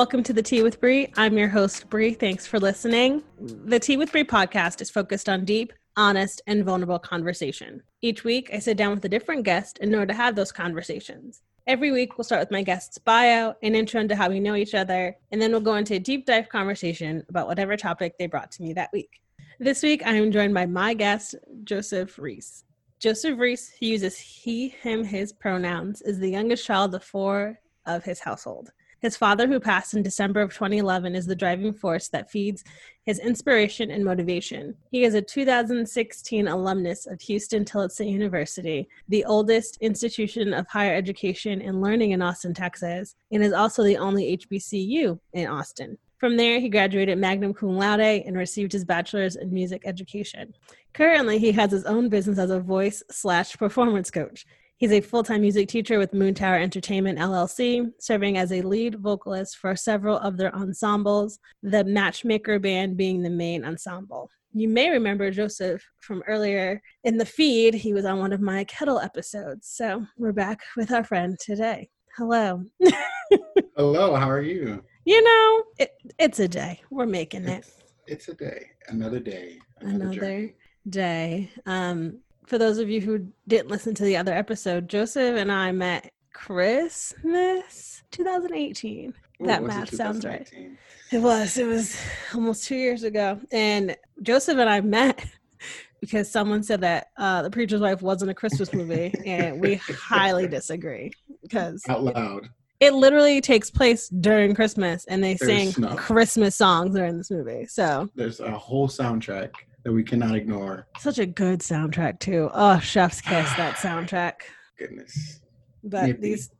Welcome to the Tea with Bree. I'm your host, Bree. Thanks for listening. The Tea with Bree podcast is focused on deep, honest, and vulnerable conversation. Each week, I sit down with a different guest in order to have those conversations. Every week, we'll start with my guest's bio, an intro into how we know each other, and then we'll go into a deep dive conversation about whatever topic they brought to me that week. This week, I am joined by my guest, Joseph Reese. Joseph Reese, who uses he, him, his pronouns, is the youngest child of four of his household. His father, who passed in December of 2011, is the driving force that feeds his inspiration and motivation. He is a 2016 alumnus of Huston-Tillotson University, the oldest institution of higher education and learning in Austin, Texas, and is also the only HBCU in Austin. From there, he graduated magna cum laude and received his bachelor's in music education. Currently, he has his own business as a voice slash performance coach. He's a full time music teacher with Moon Tower Entertainment LLC, serving as a lead vocalist for several of their ensembles, the Matchmaker Band being the main ensemble. You may remember Joseph from earlier in the feed. He was on one of my kettle episodes. So we're back with our friend today. Hello. Hello, how are you? you know, it, it's a day. We're making it. It's, it's a day, another day, Another journey. day. Um, for those of you who didn't listen to the other episode, Joseph and I met Christmas 2018. Ooh, that math sounds right. It was. It was almost two years ago. And Joseph and I met because someone said that uh, The Preacher's Wife wasn't a Christmas movie. and we highly disagree because Out loud. it literally takes place during Christmas and they There's sing. Christmas songs during this movie. So There's a whole soundtrack that we cannot ignore. such a good soundtrack, too. Oh, Chef's Kiss, that soundtrack. Goodness. But Nippy. these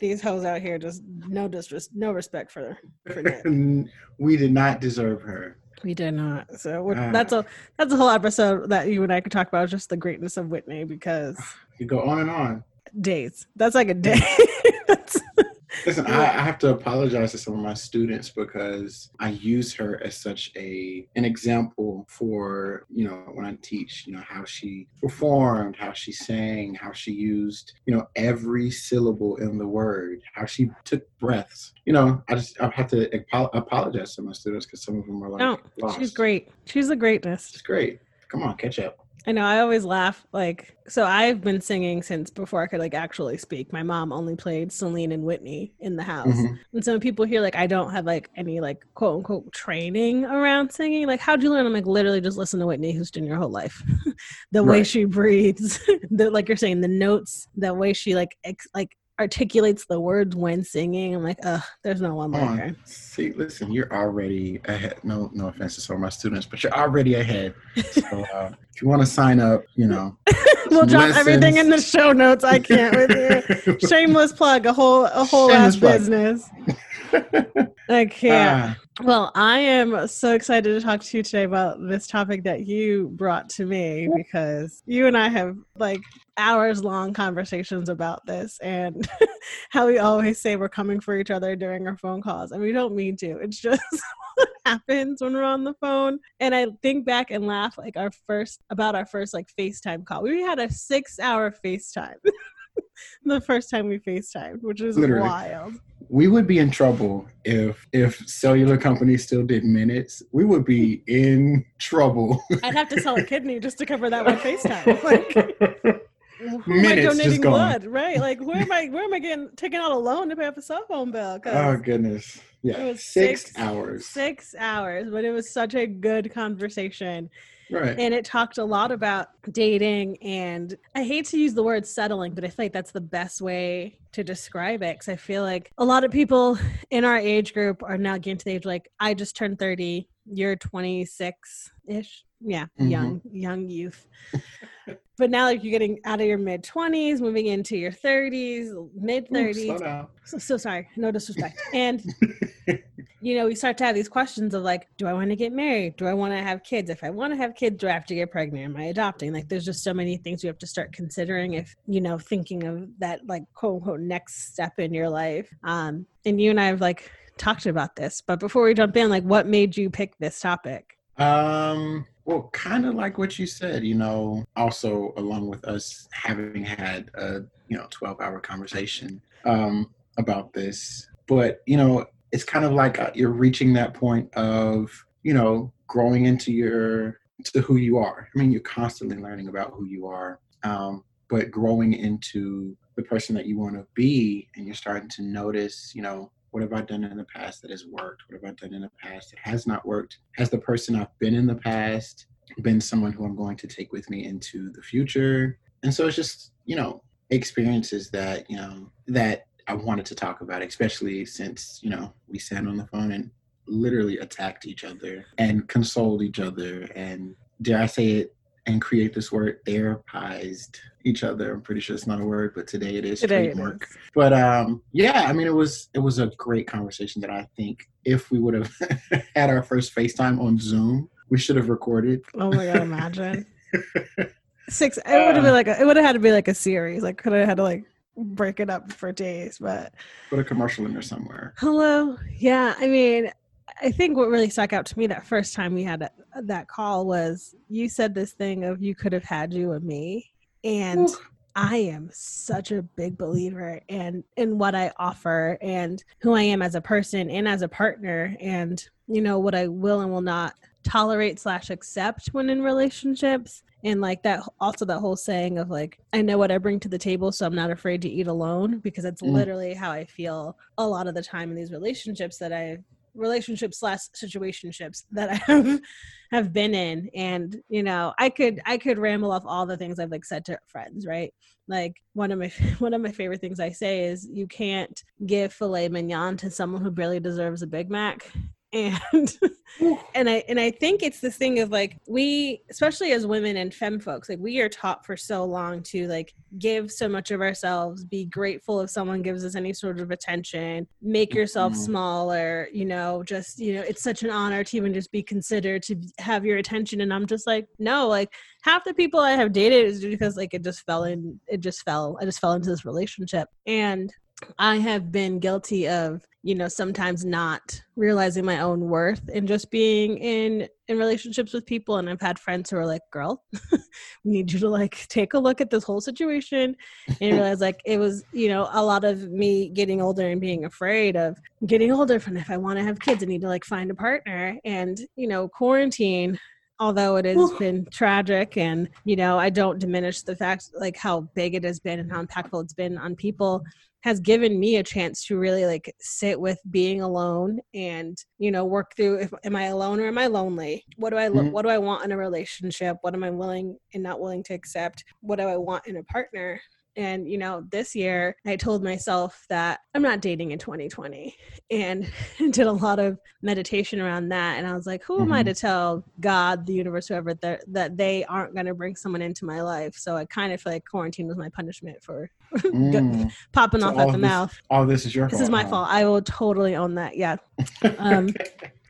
these hoes out here just no disres- no respect for for we did not deserve her. We did not. So we're, Ah. that's a that's a whole episode that you and I could talk about just the greatness of Whitney because You go on and on. days. That's like a day. That's- Listen, I, I have to apologize to some of my students because I use her as such a an example for you know when I teach, you know how she performed, how she sang, how she used you know every syllable in the word, how she took breaths. You know, I just I have to apo- apologize to my students because some of them are like, no, lost. she's great. She's a greatness. It's great. Come on, catch up. I know. I always laugh. Like, so I've been singing since before I could like actually speak. My mom only played Celine and Whitney in the house. Mhm. And so when people hear like I don't have like any like quote unquote training around singing, like how'd you learn? I'm like literally just listen to Whitney Houston your whole life. the way she breathes, the like you're saying, the notes, the way she like ex- like articulates the words when singing. I'm like, ugh, there's no one like her. See, listen, you're already ahead. No, no offense to some of my students, but you're already ahead. So uh, if you want to sign up, you know, we'll drop everything in the show notes. I can't with you. Shameless plug, a whole a whole ass plug. business. I can't. Ah, Well, I am so excited to talk to you today about this topic that you brought to me because you and I have like hours long conversations about this and how we always say we're coming for each other during our phone calls. And we don't mean to. It's just what happens when we're on the phone. And I think back and laugh like our first about our first like FaceTime call. We had a six hour FaceTime. the first time we FaceTimed, which is Literally. wild. we would be in trouble if if cellular companies still did minutes. We would be in trouble. I'd have to sell a kidney just to cover that one FaceTime. Like, who am I Minutes just donating gone. blood? Right? Like, where am I? Where am I getting taking out a loan to pay off a cell phone bill? oh goodness. Yeah, It was six, six- hours. Six hours, but it was such a good conversation. Right. and it talked a lot about dating and i hate to use the word settling but i feel like that's the best way to describe it because i feel like a lot of people in our age group are now getting to the age like i just turned 30 you're 26 ish yeah Mhm. young young youth but now like you're getting out of your mid 20s moving into your 30s mid 30s so, so sorry no disrespect. And you know we start to have these questions of like do i want to get married? Do i want to have kids? If i want to have kids do i have to get pregnant? Am i adopting? Like there's just so many things you have to start considering if you know thinking of that like quote unquote next step in your life. Um and you and i have like talked about this but before we jump in like what made you pick this topic? Um, well, kind of like what you said, you know, also along with us having had a, you know, 12 hour conversation um, about this. But, you know, it's kind of like uh, you're reaching that point of, you know, growing into your, to who you are. I mean, you're constantly learning about who you are, um, but growing into the person that you want to be. And you're starting to notice, you know, what have I done in the past that has worked? What have I done in the past that has not worked? Has the person I've been in the past been someone who I'm going to take with me into the future? And so it's just, you know, experiences that, you know, that I wanted to talk about, especially since, you know, we sat on the phone and literally attacked each other and consoled each other and dare I say it and create this word therapized each other. I'm pretty sure it's not a word, but today it is Today trademark is. but um yeah i mean it was it was a great conversation that i think if we would have had our first facetime on zoom we should have recorded oh my god imagine six it would have been like a, it would have had to be like a series like could have had to like break it up for days but put a commercial in there somewhere Hello. Yeah, I mean, I think what really stuck out to me that first time we had a, that call was you said this thing of you could have had you and me, and Ooh. I am such a big believer in in what I offer and who I am as a person and as a partner, and you know what I will and will not tolerate slash accept when in relationships and like that also that whole saying of like i know what i bring to the table so i'm not afraid to eat alone because that's Mm. literally how i feel a lot of the time in these relationships that i relationships slash situationships that i have have been in. And you know i could i could ramble off all the things i've like said to friends right? Like one of my one of my favorite things i say is you can't give filet mignon to someone who barely deserves a big mac and and I and I think it's this thing of like we, especially as women and femme folks, like we are taught for so long to like give so much of ourselves, be grateful if someone gives us any sort of attention, make yourself Mhm. smaller, you know, just you know, it's such an honor to even just be considered to have your attention. And I'm just like, no, like half the people I have dated is because like it just fell in, it just fell, I just fell into this relationship, and I have been guilty of, you know, sometimes not realizing my own worth and just being in in relationships with people and I've had friends who are like, "Girl, we need you to like take a look at this whole situation." And realize like it was, you know, a lot of me getting older and being afraid of getting older and if I want to have kids, I need to like find a partner and, you know, quarantine although it has been tragic and you know i don't diminish the fact like how big it has been and how impactful it's been on people has given me a chance to really like sit with being alone and you know work through if am i alone or am i lonely? What do i Mhm. what do i want in a relationship? What am i willing and not willing to accept? What do i want in a partner and you know this year i told myself that i'm not dating in 2020 and did a lot of meditation around that. And i was like who am i Mhm. to tell god the universe whoever that that they aren't going to bring someone into my life? So i kind of feel like quarantine was my punishment for Mm. popping So off at the this- mouth. all this is your this fault is my fault. I will totally own that. Yeah. Um,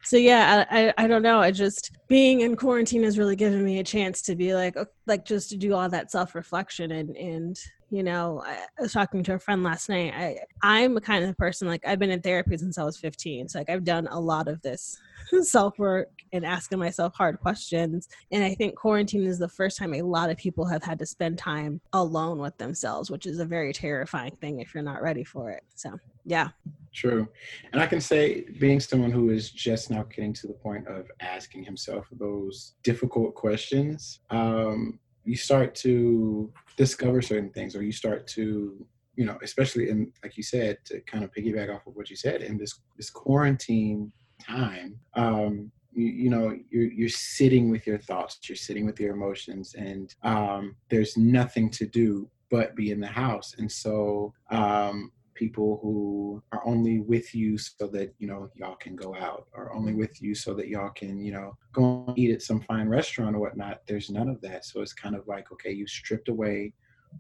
so yeah I, I i don't know. I just being in quarantine has really given me a chance to be like like just to do all that self-reflection and and you know I, was talking to a friend last night. I i'm a kind of person like i've been in therapy since i was 15 so like i've done a lot of this self work and asking myself hard questions. And i think quarantine is the first time a lot of people have had to spend time alone with themselves which is a very terrifying thing if you're not ready for it. So yeah True. And I can say, being someone who is just now getting to the point of asking himself those difficult questions, um, you start to discover certain things or you start to you know, especially in like you said, to kind of piggyback off of what you said in this this quarantine time, um, you, you, know, you're you're sitting with your thoughts, you're sitting with your emotions, and um, there's nothing to do but be in the house. And so um, people who are only with you so that you know y'all can go out or only with you so that y'all can you know go and eat at some fine restaurant or whatnot. There's none of that. So it's kind of like okay you stripped away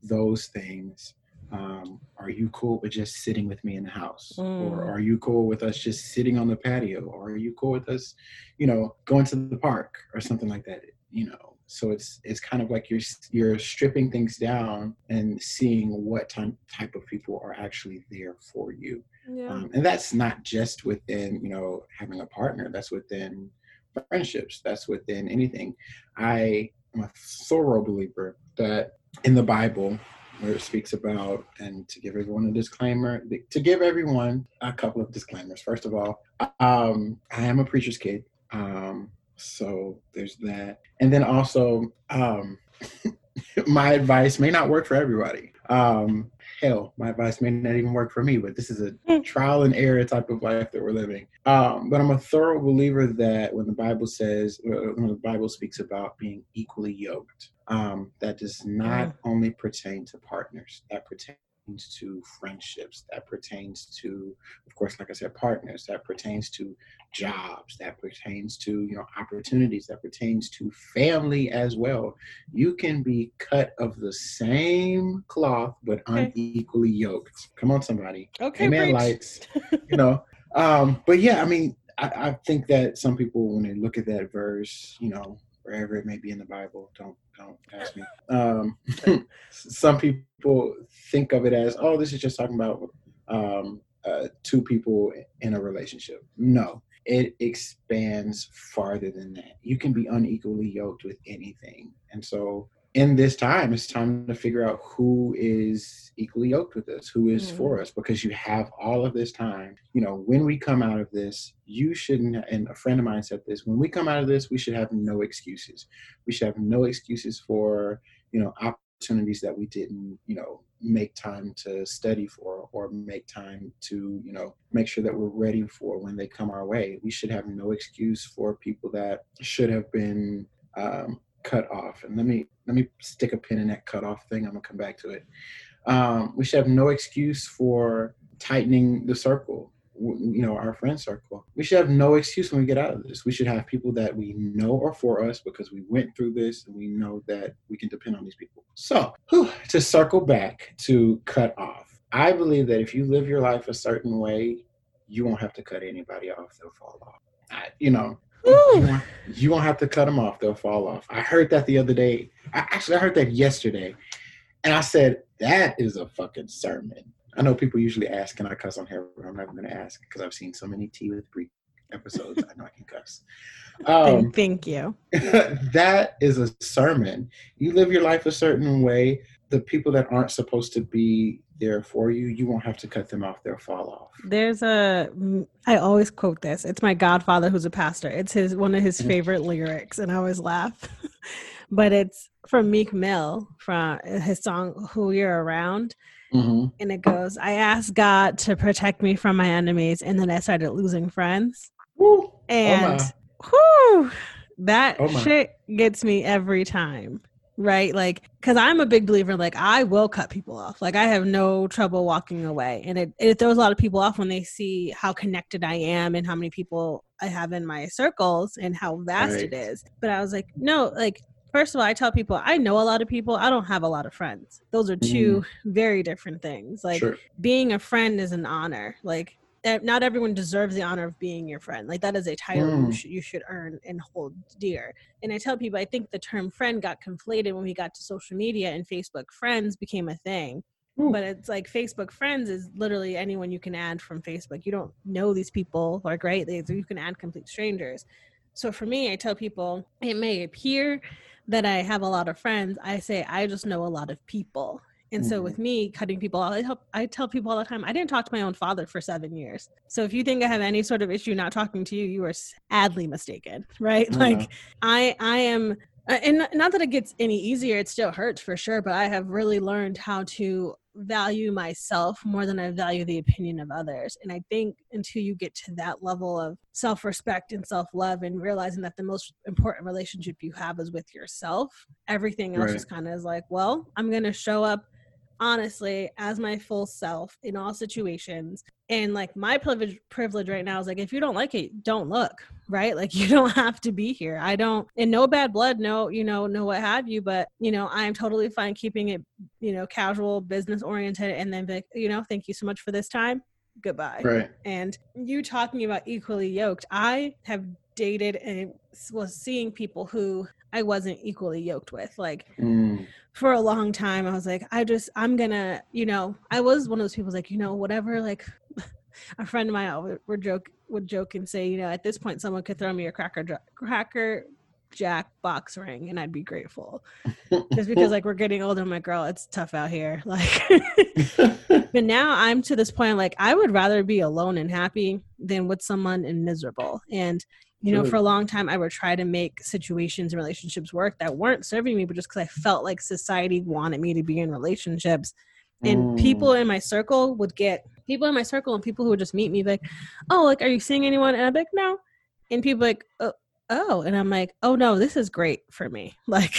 those things. Um, are you cool with just sitting with me in the house? Mm. or are you cool with us just sitting on the patio? Or are you cool with us you know going to the park or something like that you know so it's it's kind of like you're you're stripping things down and seeing what time, type of people are actually there for you. Yeah. um, and that's not just within you know having a partner that's within friendships that's within anything. I am a thorough believer that in the bible where it speaks about and to give everyone a disclaimer to give everyone a couple of disclaimers. First of all um, i am a preacher's kid. Um, so there's that. And then also, um, my advice may not work for everybody. Um, hell, my advice may not even work for me, but this is a hmm. trial and error type of life that we're living. Um, but I'm a thorough believer that when the Bible says, when the Bible speaks about being equally yoked, um, that does not mm. only pertain to partners, that pertains to friendships, that pertains to, of course, like I said, partners, that pertains to jobs, that pertains to, you know, opportunities, that pertains to family as well. You can be cut of the same cloth, but okay. unequally yoked. Come on, somebody. Okay. Man lights, you know. Um, but yeah, I mean, I, I think that some people, when they look at that verse, you know, wherever it may be in the Bible, don't don't ask me. Um, some people think of it as, oh, this is just talking about um, uh, two people in a relationship. No, it expands farther than that. You can be unequally yoked with anything. And so in this time, it's time to figure out who is equally yoked with us, who is mm-hmm. for us, because you have all of this time. You know, when we come out of this, you shouldn't, and a friend of mine said this, when we come out of this, we should have no excuses. We should have no excuses for, you know, opportunities that we didn't, you know, make time to study for or make time to, you know, make sure that we're ready for when they come our way. We should have no excuse for people that should have been um, cut off. And let me let me stick a pin in that cut off thing. I'm gonna come back to it. Um, we should have no excuse for tightening the circle. You know, our friend circle. We should have no excuse when we get out of this. We should have people that we know are for us because we went through this and we know that we can depend on these people. So, whew, to circle back to cut off, I believe that if you live your life a certain way, you won't have to cut anybody off; they'll fall off. I, you know, you won't, you won't have to cut them off; they'll fall off. I heard that the other day. I, actually, I heard that yesterday, and I said that is a fucking sermon. I know people usually ask, "Can I cuss on here?" But I'm never going to ask because I've seen so many Tea with Bree episodes. I know I can cuss. Um, Thank you. that is a sermon. You live your life a certain way. The people that aren't supposed to be there for you, you won't have to cut them off. They'll fall off. There's a, I always quote this. It's my godfather who's a pastor. It's his one of his mm-hmm. favorite lyrics, and I always laugh. but it's from Meek Mill from his song "Who You're Around," mm-hmm. and it goes, "I asked God to protect me from my enemies, and then I started losing friends." Woo. And oh whew, that oh shit gets me every time right? Like because i'm a big believer like i will cut people off. Like i have no trouble walking away. And it, it throws a lot of people off when they see how connected i am and how many people i have in my circles and how vast right. it is. But i was like no like first of all i tell people i know a lot of people. I don't have a lot of friends. Those are two mm. very different things. Like sure. being a friend is an honor. Like not everyone deserves the honor of being your friend. Like that is a title mm. you, should, you should earn and hold dear. And I tell people, I think the term friend got conflated when we got to social media and Facebook friends became a thing. Ooh. But it's like Facebook friends is literally anyone you can add from Facebook. You don't know these people, like right? They, you can add complete strangers. So for me, I tell people it may appear that I have a lot of friends. I say I just know a lot of people. And mm-hmm. so with me cutting people off, I, help, I tell people all the time, I didn't talk to my own father for seven years. So if you think I have any sort of issue not talking to you, you are sadly mistaken, right? Like I, I am Uh, and not that it gets any easier, it still hurts for sure, but I have really learned how to value myself more than I value the opinion of others. And I think until you get to that level of self respect and self love and realizing that the most important relationship you have is with yourself, everything else Right. just kind of is like, well, I'm going to show up honestly as my full self in all situations and like my privilege privilege right now is like if you don't like it don't look right? Like you don't have to be here. I don't and no bad blood no you know no what have you but you know i am totally fine keeping it you know casual business oriented and then like, you know thank you so much for this time. Goodbye. Right. and you talking about equally yoked i have dated and was seeing people who i wasn't equally yoked with like Mm, for a long time i was like i just i'm gonna you know i was one of those people like you know whatever like a friend of mine would, would joke would joke and say you know at this point someone could throw me a cracker cracker jack box ring and i'd be grateful. Just because like we're getting older like girl it's tough out here. Like but now i'm to this point like i would rather be alone and happy than with someone and miserable. And you know Sure. for a long time i would try to make situations and relationships work that weren't serving me but just because i felt like society wanted me to be in relationships and people Mm. in my circle would get people in my circle and people who would just meet me like oh like are you seeing anyone and i'm like no and people like oh, oh and i'm like oh no this is great for me like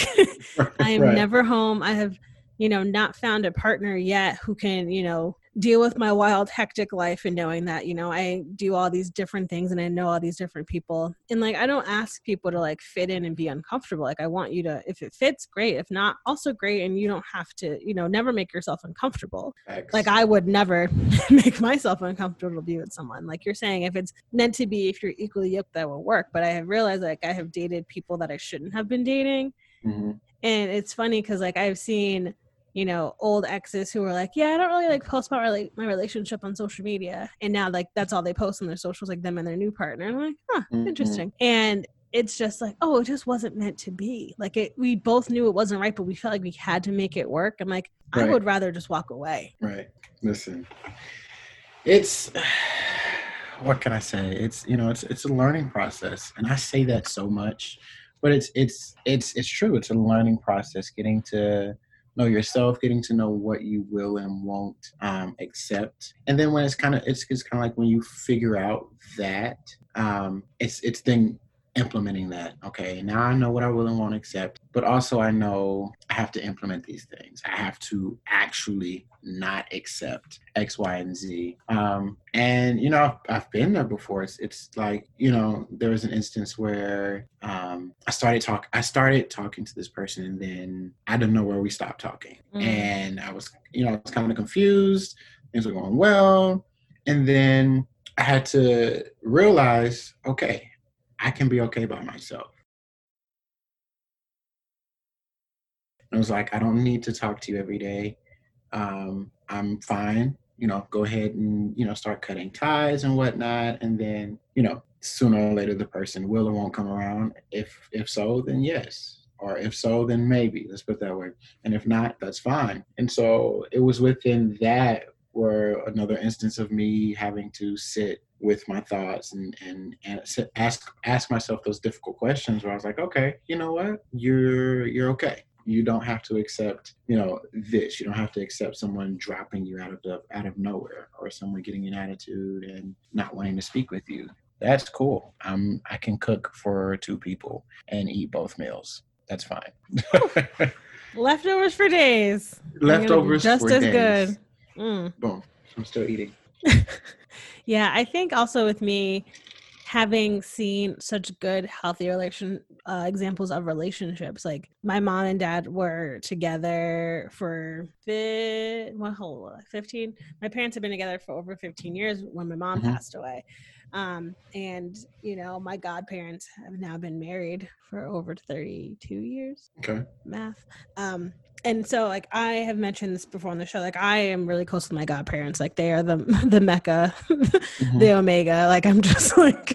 I am Right. never home. I have, you know, not found a partner yet who can, you know, deal with my wild, hectic life and knowing that, you know, I do all these different things and I know all these different people. And like, I don't ask people to like fit in and be uncomfortable. Like, I want you to, if it fits, great. If not, also great. And you don't have to, you know, never make yourself uncomfortable Facts. like i would never make myself uncomfortable to be with someone like you're saying if it's meant to be if you're equally yoked that will work but i have realized like i have dated people that i shouldn't have been dating Mhm. and it's funny because like i've seen you know old exes who were like yeah i don't really like post about rela- my relationship on social media and now like that's all they post on their socials like them and their new partner and i'm like huh Mhm. interesting and it's just like oh it just wasn't meant to be like it we both knew it wasn't right but we felt like we had to make it work i'm like i would rather just walk away Right. Listen, it's what can I say? It's you know, it's it's a learning process, and I say that so much, but it's it's it's it's true. It's a learning process, getting to know yourself, getting to know what you will and won't um, accept, and then when it's kind of it's it's kind of like when you figure out that um, it's it's then implementing that. Okay, now I know what I will and won't accept, but also I know I have to implement these things. I have to actually not accept X, Y, and Z. Um, and you know, I've, I've been there before. It's it's like you know, there was an instance where um, I started talk. I started talking to this person, and then I don't know where we stopped talking, Mm. and I was you know I was kind of confused. Things were going well, and then I had to realize, okay, I can be okay by myself. I was like, I don't need to talk to you every day. Um, I'm fine. You know, go ahead and, you know, start cutting ties and whatnot. And then, you know, sooner or later the person will or won't come around. If if so, then yes. Or if so, then maybe. Let's put that way. And if not, that's fine. And so it was within that where another instance of me having to sit with my thoughts and and and ask ask myself those difficult questions where I was like, okay, you know what, you're you're okay. You don't have to accept, you know, this. You don't have to accept someone dropping you out of the out of nowhere, or someone getting an attitude and not wanting to speak with you. That's cool. Um, I can cook for two people and eat both meals. That's fine. Leftovers for days. They're gonna be Leftovers just for as days. good. Mm. Boom. I'm still eating. yeah, I think also with me having seen such good, healthy relation uh, examples of relationships, like my mom and dad were together for fi- what whole fifteen. My parents have been together for over fifteen years when my mom Mhm. passed away. Um, and you know, my godparents have now been married for over 32 years Okay. math. Um, and so like I have mentioned this before on the show, like I am really close with my godparents. Like they are the the mecca, Mhm. the omega. Like I'm just like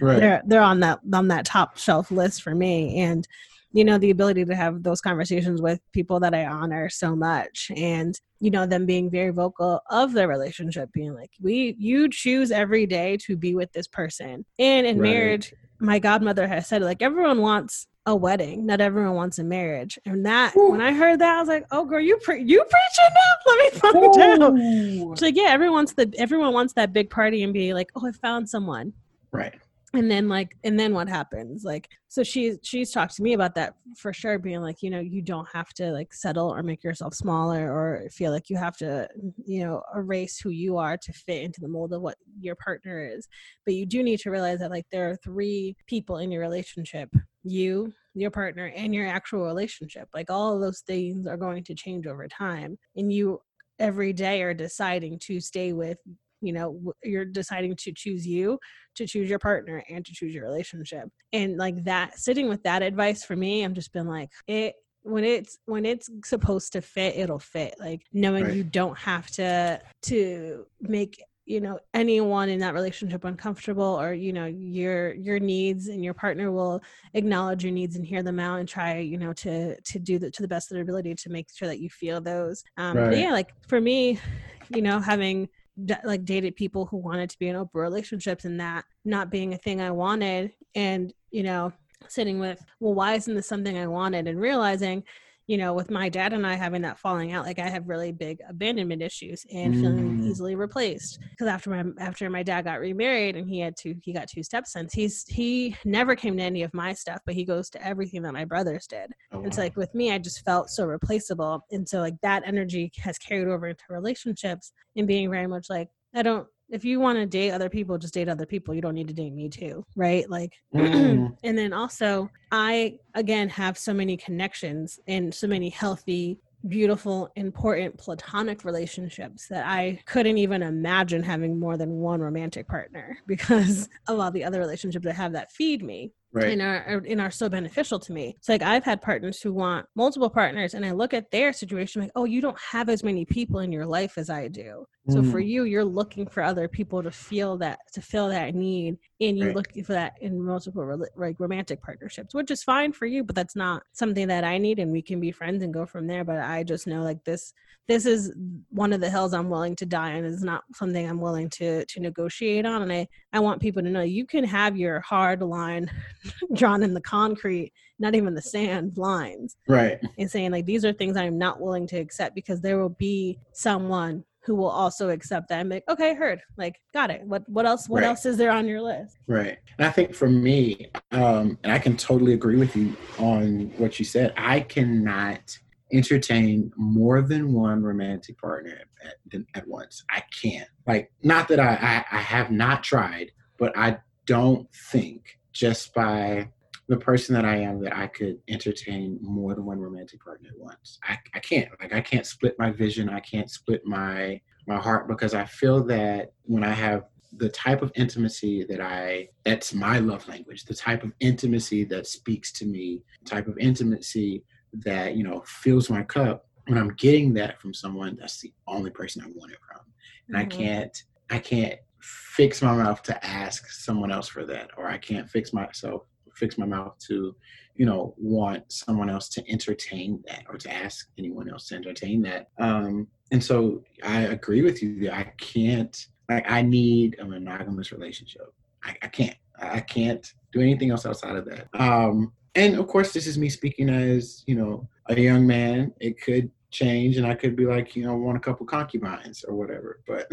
Right. they're they're on that on that top shelf list for me. And you know, the ability to have those conversations with people that I honor so much and you know, them being very vocal of their relationship, being like, We you choose every day to be with this person. And in Right. marriage, my godmother has said like everyone wants a wedding. Not everyone wants a marriage. And that Ooh. when I heard that, I was like, "Oh, girl, you pre- you preaching now? Let me calm down." It's like, yeah, everyone wants the everyone wants that big party and be like, "Oh, I found someone." Right and then like and then what happens? Like so she's she's talked to me about that for sure being like you know you don't have to like settle or make yourself smaller or feel like you have to you know erase who you are to fit into the mold of what your partner is. But you do need to realize that like there are three people in your relationship you your partner and your actual relationship. Like all of those things are going to change over time. And you every day are deciding to stay with you know you're deciding to choose you to choose your partner and to choose your relationship and like that sitting with that advice for me i'm just been like it when it's when it's supposed to fit it'll fit like knowing right. you don't have to to make you know anyone in that relationship uncomfortable or you know your your needs and your partner will acknowledge your needs and hear them out and try you know to to do the to the best of their ability to make sure that you feel those um right. yeah like for me you know having d- like dated people who wanted to be in open relationships and that not being a thing I wanted and you know sitting with well why isn't this something I wanted? And realizing you know, with my dad and I having that falling out, like I have really big abandonment issues and mm. feeling easily replaced. Because after my after my dad got remarried and he had two he got two stepsons, he's he never came to any of my stuff, but he goes to everything that my brothers did. Oh, and so like with me, I just felt so replaceable. And so like that energy has carried over into relationships and being very much like, I don't if you want to date other people, just date other people. You don't need to date me too, right? Like, mm. and then also, I again have so many connections and so many healthy, beautiful, important platonic relationships that I couldn't even imagine having more than one romantic partner because of all the other relationships I have that feed me right. and are and are so beneficial to me. So like I've had partners who want multiple partners, and I look at their situation like, oh, you don't have as many people in your life as I do. So mm. for you, you're looking for other people to feel that to fill that need, and you're right. looking for that in multiple like romantic partnerships, which is fine for you, but that's not something that I need, and we can be friends and go from there. But I just know like this this is one of the hills I'm willing to die on. It's not something I'm willing to to negotiate on, and I I want people to know you can have your hard line drawn in the concrete, not even the sand lines, right? And saying like these are things I'm not willing to accept because there will be someone who will also accept that and be like, okay, heard, like, got it. What what else? What right. else is there on your list? Right. And I think for me, um, and I can totally agree with you on what you said. I cannot entertain more than one romantic partner at, at, at once. I can't. Like, not that I, I, I have not tried, but I don't think just by the person that I am that I could entertain more than one romantic partner at once. I, I can't. Like I can't split my vision. I can't split my my heart because I feel that when I have the type of intimacy that I that's my love language, the type of intimacy that speaks to me, type of intimacy that you know fills my cup when i'm getting that from someone that's the only person i want it from and mm-hmm. i can't i can't fix my mouth to ask someone else for that or i can't fix myself fix my mouth to you know want someone else to entertain that or to ask anyone else to entertain that um and so i agree with you that i can't like i need a monogamous relationship i, I can't i can't do anything else outside of that um and of course, this is me speaking as you know a young man. It could change, and I could be like, you know, want a couple concubines or whatever. But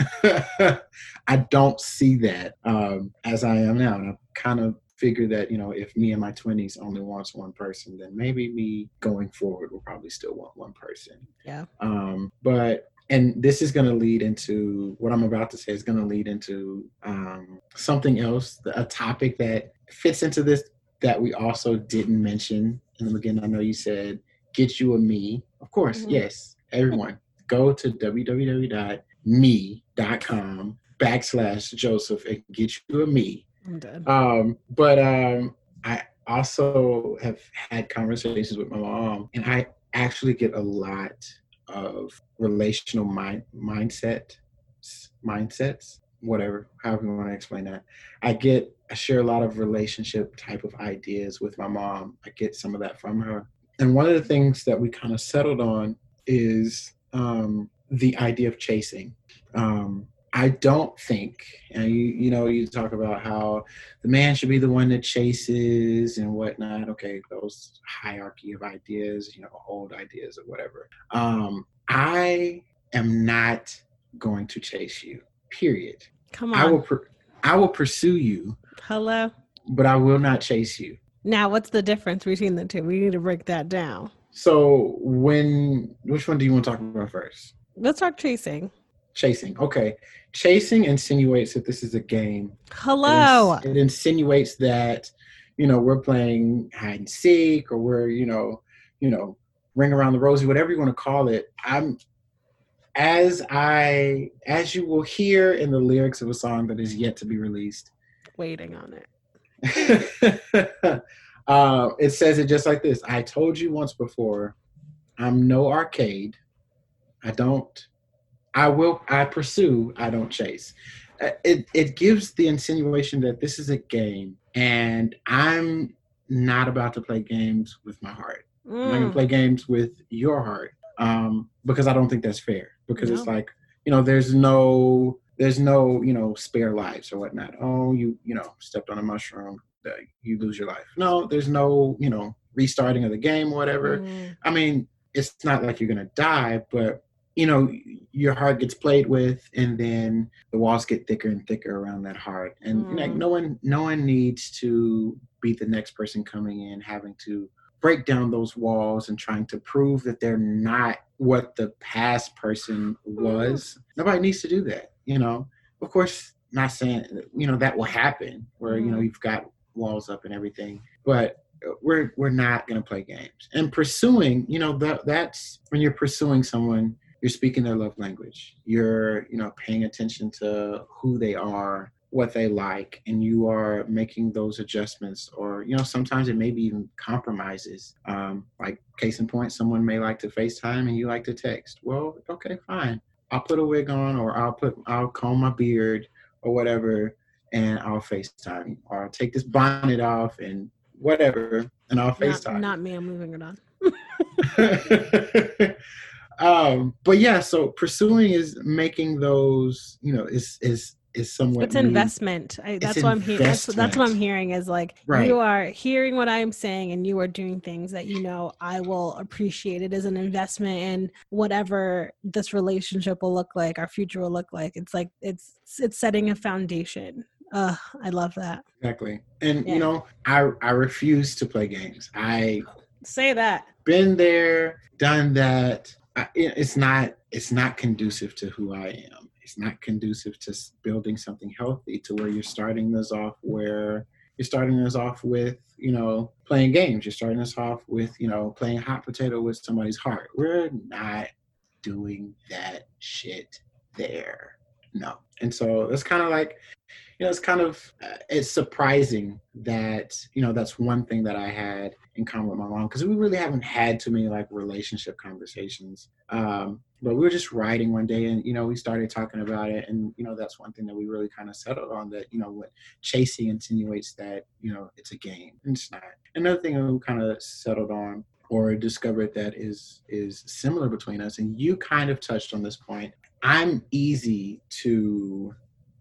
I don't see that um, as I am now, and I kind of figure that you know if me in my 20s only wants one person then maybe me going forward will probably still want one person yeah um but and this is going to lead into what i'm about to say is going to lead into um, something else a topic that fits into this that we also didn't mention and again. I know you said get you a me. Of course, mm-hmm. yes. Everyone, go to www.me.com backslash Joseph and get you a me. I'm dead. Um, but um, I also have had conversations with my mom, and I actually get a lot of relational mind mindset mindsets whatever, however you want to explain that. I get, I share a lot of relationship type of ideas with my mom. I get some of that from her. And one of the things that we kind of settled on is um, the idea of chasing. Um, I don't think, and you you know, you talk about how the man should be the one that chases and whatnot. Okay, those hierarchy of ideas, you know, old ideas or whatever. Um, I am not going to chase you. Period. Come on. I will. Per- I will pursue you, Hello. but I will not chase you. Now, what's the difference between the two? We need to break that down. So when, which one do you want to talk about first? Let's talk chasing. Chasing. Okay. Chasing insinuates that this is a game. It Hello. ins- It insinuates that, you know, we're playing hide and seek or we're, you know, you know, ring around the rosy, whatever you want to call it. I'm as I as you will hear in the lyrics of a song that is yet to be released. Waiting on it. uh, it says it just like this. I told you once before, I'm no arcade. I don't. I will. I pursue. I don't chase. Uh, It it gives the insinuation that this is a game, and I'm not about to play games with my heart. I'm not gonna Mm. play games with your heart um, because I don't think that's fair. Because it's like you know, there's no there's no you know spare lives or whatnot. Oh, you you know stepped on a mushroom, uh, you lose your life. No, there's no you know restarting of the game or whatever. Mm. I mean, it's not like you're gonna die, but you know your heart gets played with, and then the walls get thicker and thicker around that heart, and like Mm. no one no one needs to be the next person coming in having to break down those walls and trying to prove that they're not what the past person was. Nobody needs to do that, you know. Of course, not saying you know that will happen where you know Mhm. you've got walls up and everything, but we're we're not going to play games. And pursuing, you know, that that's when you're pursuing someone, you're speaking their love language. You're, you know, paying attention to who they are, what they like, and you are making those adjustments or, you know, sometimes it may be even compromises. Um, like case in point, someone may like to FaceTime and you like to text. Well, okay, fine. I'll put a wig on or I'll put I'll comb my beard or whatever and I'll FaceTime or I'll take this bonnet off and whatever and I'll Not, FaceTime. not me. I'm moving it on. um, but yeah, so pursuing is making those, you know, is is is somewhat It's new. investment. I, that's what I'm hearing. That's, that's what I'm hearing is like Right. you are hearing what I'm saying and you are doing things that you know I will appreciate it as an investment in whatever this relationship will look like, our future will look like. It's like it's it's setting a foundation. Uh, I love that. Exactly. And Yeah. you know, I I refuse to play games. I Say that. been there, done that. It's not it's not conducive to who I am. It's not conducive to building something healthy to where you're starting this off where you're starting this off with you know playing games. You're starting this off with you know playing hot potato with somebody's heart. We're not doing that shit there. No. And so it's kind of like you know it's kind of uh, it's surprising that you know that's one thing that i had in common with my mom because we really haven't had too many like relationship conversations. Um but we were just writing one day and you know we started talking about it and you know that's one thing that we really kind of settled on that you know what chasing insinuates that you know it's a game and it's not. Another thing we kind of settled on or discovered that is is similar between us and you kind of touched on this point i'm easy to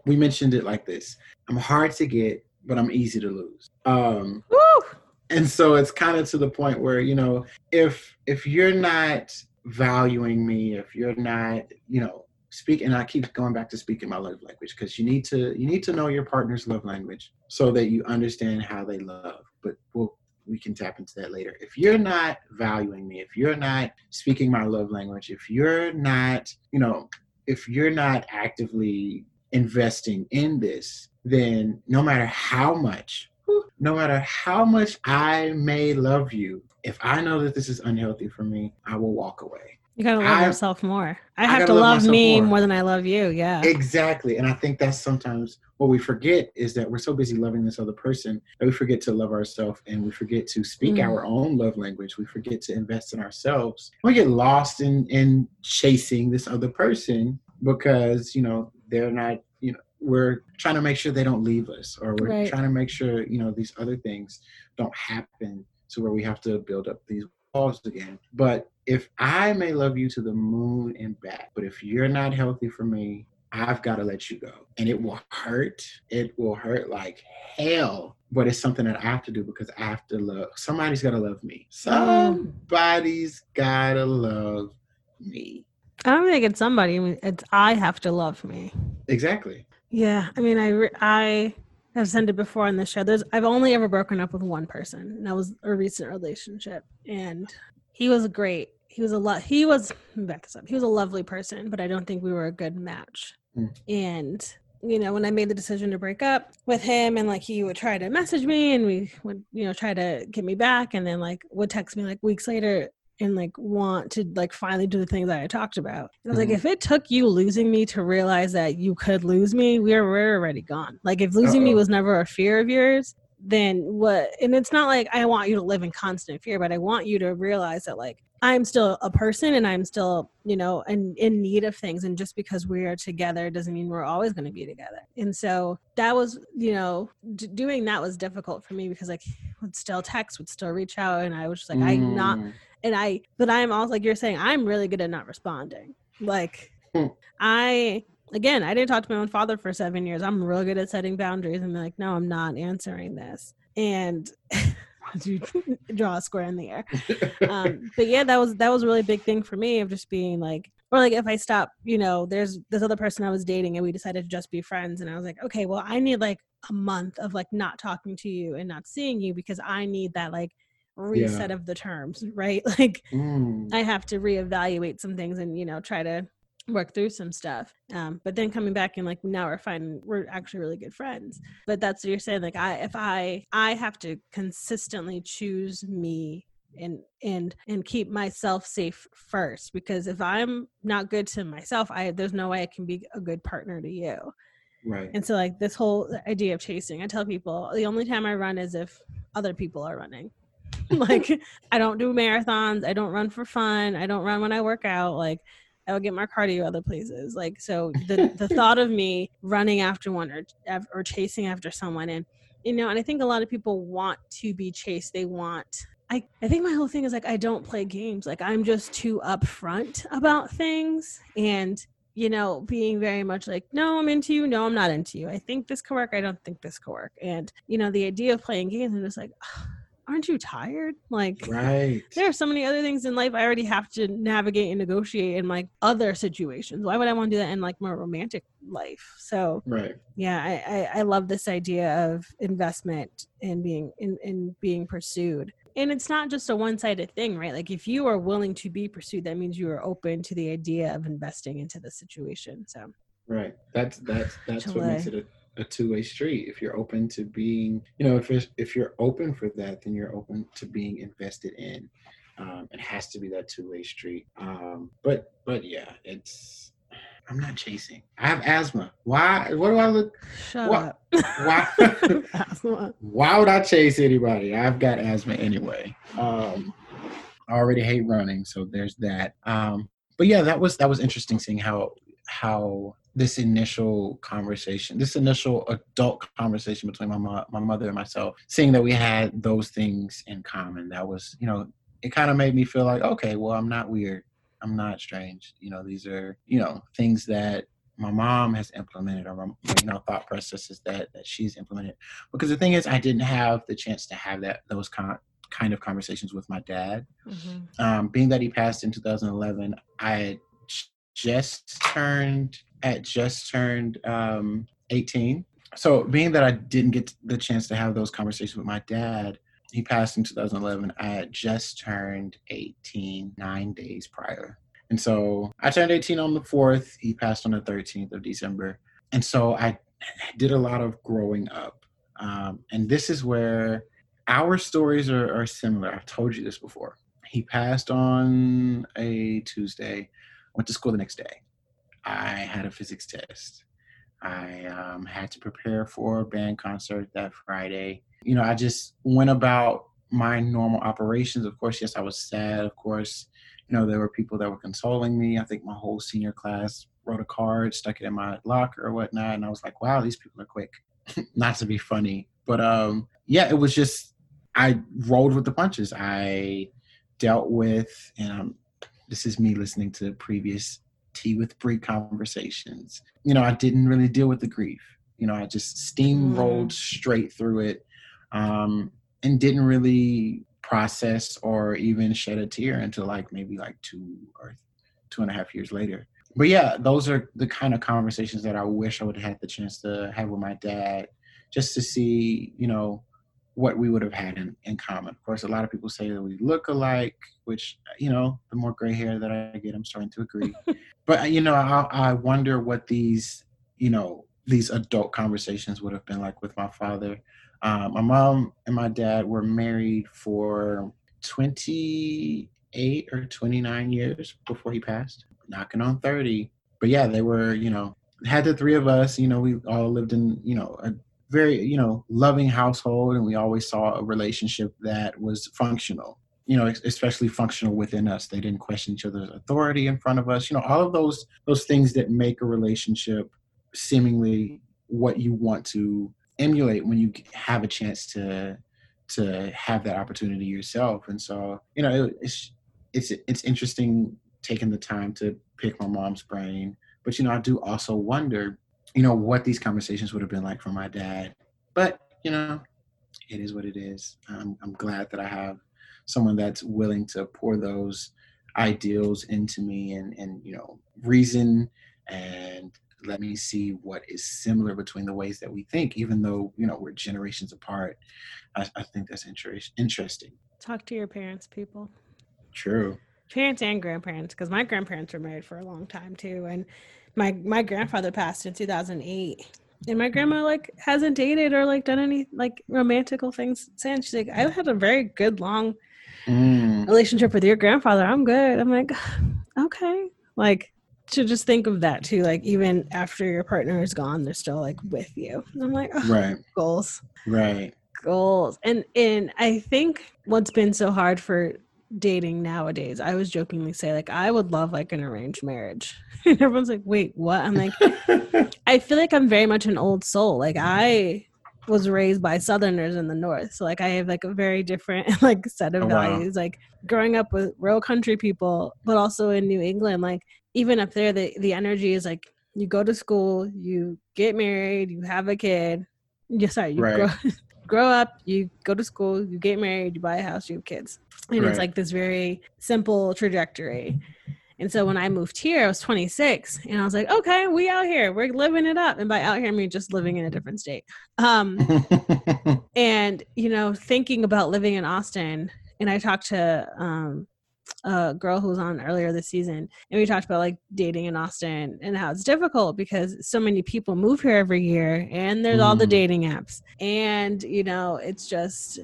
we mentioned it like this. I'm hard to get but i'm easy to lose. Um Woo! and so it's kind of to the point where you know if if you're not valuing me if you're not you know speak and i keep going back to speaking my love language because you need to you need to know your partner's love language so that you understand how they love. But we'll we can tap into that later. If you're not valuing me if you're not speaking my love language if you're not you know if you're not actively investing in this then no matter how much no matter how much I may love you, if I know that this is unhealthy for me, I will walk away. You gotta love I- yourself more. I I have gotta love love me more. more. than I love you. Yeah. Exactly. And I think that's sometimes what we forget is that we're so busy loving this other person that we forget to love ourselves and we forget to speak Mm. our own love language. We forget to invest in ourselves. We get lost in, in chasing this other person because, you know, they're not, you know, we're trying to make sure they don't leave us or we're Right. trying to make sure, you know, these other things don't happen to where we have to build up these walls again. But if I may love you to the moon and back, but if you're not healthy for me, I've got to let you go. And it will hurt. It will hurt like hell. But it's something that I have to do because I have to love. Somebody's got to love me. Mm. Somebody's got to love me. I don't think it's somebody. I mean, it's I have to love me. Exactly. Yeah, I mean, I I have said it before on the show. There's I've only ever broken up with one person, and that was a recent relationship, and he was great. He was a lot. He was back this up. He was a lovely person, but I don't think we were a good match. Mm. And you know, when I made the decision to break up with him, and like he would try to message me, and we would you know try to get me back, and then like would text me like weeks later, and like want to like finally do the things that I talked about. And I was Mhm. like, if it took you losing me to realize that you could lose me, we're we're already gone. Like if losing me Uh-oh. was never a fear of yours, then what and it's not like I want you to live in constant fear, but I want you to realize that like I'm still a person and I'm still, you know, in, in need of things. And just because we are together doesn't mean we're always going to be together. And so that was, you know, d- doing that was difficult for me because like would still text, would still reach out. And I was just like, I'm not Mm. And I but I'm also like you're saying I'm really good at not responding. Like Hmm. I again I didn't talk to my own father for seven years. I'm real good at setting boundaries and like, no, I'm not answering this. And you draw a square in the air. Um, but yeah, that was that was a really big thing for me of just being like or like if I stop, you know, there's this other person I was dating and we decided to just be friends and I was like, okay, well I need like a month of like not talking to you and not seeing you because I need that like reset of the terms, right? Like Mm. I have to reevaluate some things and you know try to work through some stuff. Um, but then coming back and like now we're fine, we're actually really good friends. But that's what you're saying. Like I, if I, I have to consistently choose me and and and keep myself safe first because if I'm not good to myself, I there's no way I can be a good partner to you. Right. And so like this whole idea of chasing, I tell people the only time I run is if other people are running. like I don't do marathons, I don't run for fun, I don't run when I work out. Like I would get my cardio other places. Like so the the thought of me running after one or or chasing after someone and you know, and I think a lot of people want to be chased. They want I, I think my whole thing is like I don't play games. Like I'm just too upfront about things and you know, being very much like, no, I'm into you, no, I'm not into you. I think this could work, I don't think this could work. And, you know, the idea of playing games, I'm just like, aren't you tired? Like, Right. there are so many other things in life I already have to navigate and negotiate in like other situations. Why would I want to do that in like my romantic life? So, Right. yeah, I, I, I love this idea of investment and being in, in being pursued. And it's not just a one-sided thing, right? Like if you are willing to be pursued, that means you are open to the idea of investing into the situation. So Right. That's that's that's what makes it a, a two way street. If you're open to being, you know, if it's, if you're open for that, then you're open to being invested in. Um, it has to be that two way street. Um, but but yeah, it's. I'm not chasing. I have asthma. Why? What do I look? shut What- up. Why? Asthma. why would I chase anybody? I've got asthma anyway. Um, I already hate running, so there's that. Um, but yeah, that was that was interesting seeing how how this initial conversation, this initial adult conversation between my mo- my mother and myself, seeing that we had those things in common. That was, you know, it kind of made me feel like, okay, well, I'm not weird. I'm not strange. You know, these are, you know, things that my mom has implemented or my, you know thought processes that that she's implemented because the thing is i didn't have the chance to have that those kind kind of conversations with my dad Mhm. um, being that he passed in 2011 i had just turned at just turned um, 18 so being that i didn't get the chance to have those conversations with my dad he passed in 2011 i had just turned 18 nine days prior and so I turned 18 on the 4th. He passed on the 13th of December. And so I did a lot of growing up. Um, and this is where our stories are, are similar. I've told you this before. He passed on a Tuesday, went to school the next day. I had a physics test. I um, had to prepare for a band concert that Friday. You know, I just went about my normal operations. Of course, yes, I was sad. Of course, you know, there were people that were consoling me. I think my whole senior class wrote a card, stuck it in my locker or whatnot. And I was like, wow, these people are quick. Not to be funny. But um, yeah, it was just, I rolled with the punches. I dealt with, and um, this is me listening to previous tea with Bree conversations. You know, I didn't really deal with the grief. You know, I just steamrolled mm. straight through it um, and didn't really process or even shed a tear until like maybe like two or two and a half years later. But yeah, those are the kind of conversations that I wish I would have had the chance to have with my dad, just to see, you know, what we would have had in, in common. Of course, a lot of people say that we look alike, which, you know, the more gray hair that I get, I'm starting to agree. but, you know, I, I wonder what these, you know, these adult conversations would have been like with my father. Um, my mom and my dad were married for 28 or 29 years before he passed, knocking on 30. But yeah, they were, you know, had the three of us, you know, we all lived in, you know, a very you know loving household and we always saw a relationship that was functional you know especially functional within us. They didn't question each other's authority in front of us. You know all of those those things that make a relationship seemingly what you want to emulate when you have a chance to to have that opportunity yourself. And so you know it's it's it's interesting taking the time to pick my mom's brain. But you know i do also wonder you know what these conversations would have been like for my dad. But you know it is what it is. I'm, I'm glad that i have someone that's willing to pour those ideals into me and and you know reason and let me see what is similar between the ways that we think even though you know we're generations apart. I, I think that's interest, interesting. Talk to your parents people. True. Parents and grandparents because my grandparents were married for a long time too and my my grandfather passed in 2008 and my grandma like hasn't dated or like done any like romantical things since. She's like i had a very good long mm. relationship with your grandfather i'm good i'm like okay like to just think of that too like even after your partner is gone they're still like with you and i'm like oh, right goals right goals and and i think what's been so hard for dating nowadays, I was jokingly say like I would love like an arranged marriage. and everyone's like, "Wait, what?" I'm like I feel like I'm very much an old soul. Like I was raised by southerners in the north. So like I have like a very different like set of oh, values. Wow. Like growing up with real country people, but also in New England, like even up there the the energy is like you go to school, you get married, you have a kid. Yeah, sorry, you right. grow, grow up, you go to school, you get married, you buy a house, you have kids and right. it's like this very simple trajectory and so when i moved here i was 26 and i was like okay we out here we're living it up and by out here i mean just living in a different state um and you know thinking about living in austin and i talked to um a girl who was on earlier this season and we talked about like dating in austin and how it's difficult because so many people move here every year and there's mm. all the mm. dating apps and you know it's just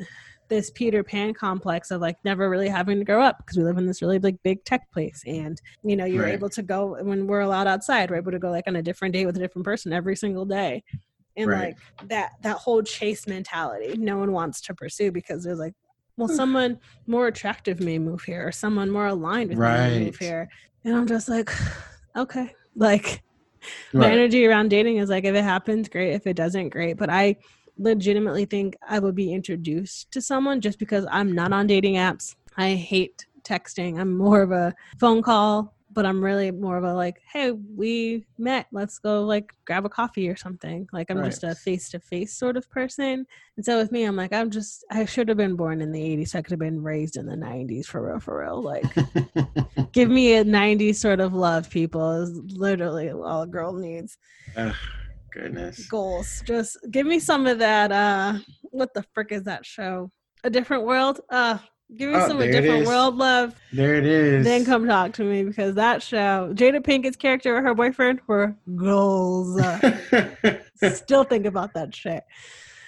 this Peter Pan complex of like never really having to grow up because we live in this really like big tech place. And, you know, you're right. able to go when we're allowed outside, we're able to go like on a different date with a different person every single day. And right. like that that whole chase mentality no one wants to pursue because there's like, well, someone more attractive may move here or someone more aligned with right. me may move here. And I'm just like, okay. Like my energy around dating is like if it happens, great. If it doesn't, great. But I legitimately think I would be introduced to someone just because I'm not on dating apps. I hate texting. I'm more of a phone call, but I'm really more of a like, hey, we met. Let's go like grab a coffee or something. Like I'm right. just a face to face sort of person. And so with me, I'm like, I'm just I should have been born in the 80s. I could have been raised in the 90s for real, for real. Like give me a 90s sort of love, people is literally all a girl needs. Goodness. Goals. Just give me some of that. Uh, what the frick is that show? A different world. Uh, give me oh, some a different world love. There it is. Then come talk to me because that show, Jada Pinkett's character or her boyfriend were goals. Still think about that shit.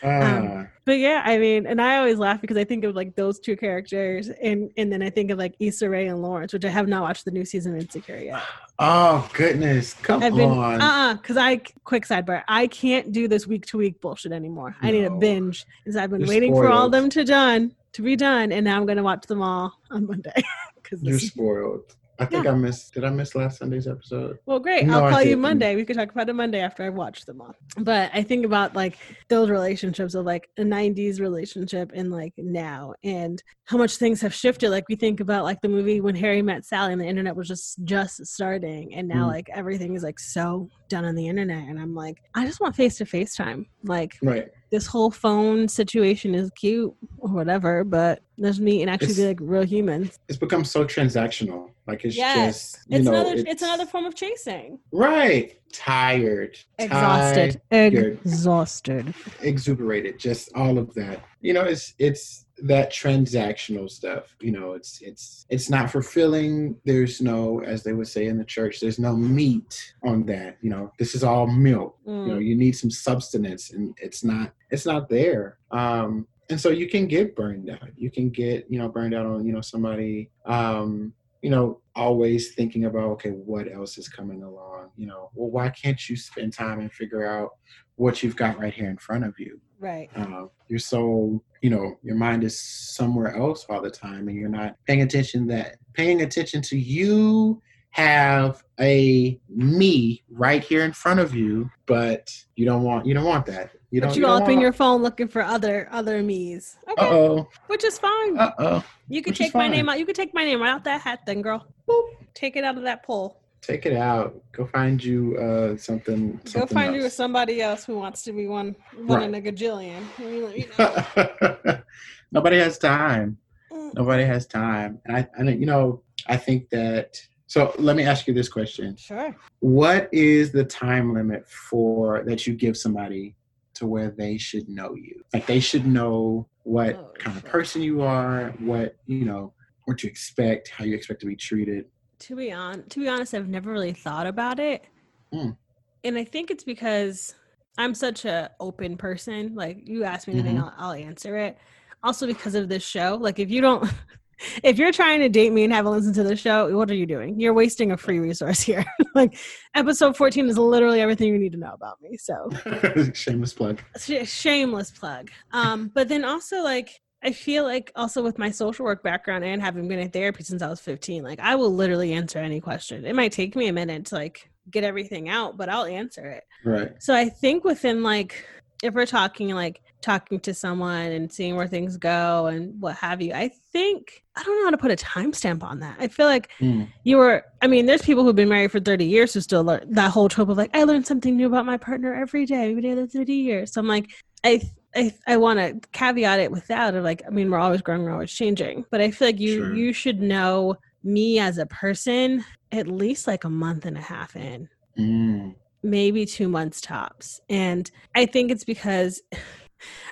Um, ah. but yeah, I mean, and I always laugh because I think of like those two characters, and and then I think of like Issa Rae and Lawrence, which I have not watched the new season of Insecure yet. Oh goodness, come I've been, on! Uh, uh because I quick sidebar, I can't do this week to week bullshit anymore. No. I need a binge, because I've been You're waiting spoiled. for all of them to done to be done, and now I'm gonna watch them all on Monday. Because You're spoiled. I think Yeah. I missed. Did I miss last Sunday's episode? Well, great. No, I'll call you. Monday. We could talk about it Monday after I've watched them all. But I think about like those relationships of like a 90s relationship and like now and how much things have shifted. Like we think about like the movie when Harry met Sally and the internet was just just starting and now Mm. like everything is like so done on the internet and I'm like I just want face to face time. Like Right. This whole phone situation is cute or whatever, but let's meet and actually be like real humans. It's become so transactional. Like it's Yes. just you It's know, another it's another form of chasing. right. Tired. Exhausted. Tired. Exhausted. exuberated just all of that you know it's it's that transactional stuff you know it's it's it's not fulfilling. There's no as they would say in the church there's no meat on that you know. This is all milk. You know Mm. you need some substance and it's not it's not there. Um and so you can get burned out. You can get you know burned out on you know somebody um you know always thinking about okay what else is coming along? You know well why can't you spend time and figure out what you've got right here in front of you Right. uh, you're so you know your mind is somewhere else all the time and you're not paying attention that paying attention to you have a me right here in front of you but you don't want you don't want that you But don't you don't all up in your phone looking for other other me's. Okay. uh-oh Which is fine. uh-oh you could which take my name out. You could take my name right out that hat then, girl. Boop. Take it out of that poll. Take it out go find you uh something, Go something find you else. somebody else who wants to be one one in a gajillion. You know- you know. nobody has time Mm. nobody has time and i and you know i think that so let me ask you this question Sure. what is the time limit for that you give somebody to where they should know you like they should know what Oh, kind of person you are what you know what to expect how you expect to be treated To be on to be honest, I've never really thought about it. Mm. And I think it's because I'm such a open person. Like you ask me anything, Mhm. I'll, I'll answer it. Also because of this show. Like if you don't if you're trying to date me and haven't listened to the show, what are you doing? You're wasting a free resource here. like episode 14 is literally everything you need to know about me. So shameless plug sh- shameless plug. Um, but then also like I feel like also with my social work background and having been in therapy since I was 15, like I will literally answer any question. It might take me a minute to like get everything out, but I'll answer it. right So I think within like if we're talking like talking to someone and seeing where things go and what have you, I think I don't know how to put a timestamp on that. I feel like Mm. you were I mean, there's people who've been married for 30 years who still learn that whole trope of like, I learned something new about my partner every day, every day of the 30 years. So I'm like, I I, I want to caveat it with that of like, I mean, we're always growing, we're always changing, but I feel like you Sure. you should know me as a person at least like a month and a half in Mm. maybe two months tops. And I think it's because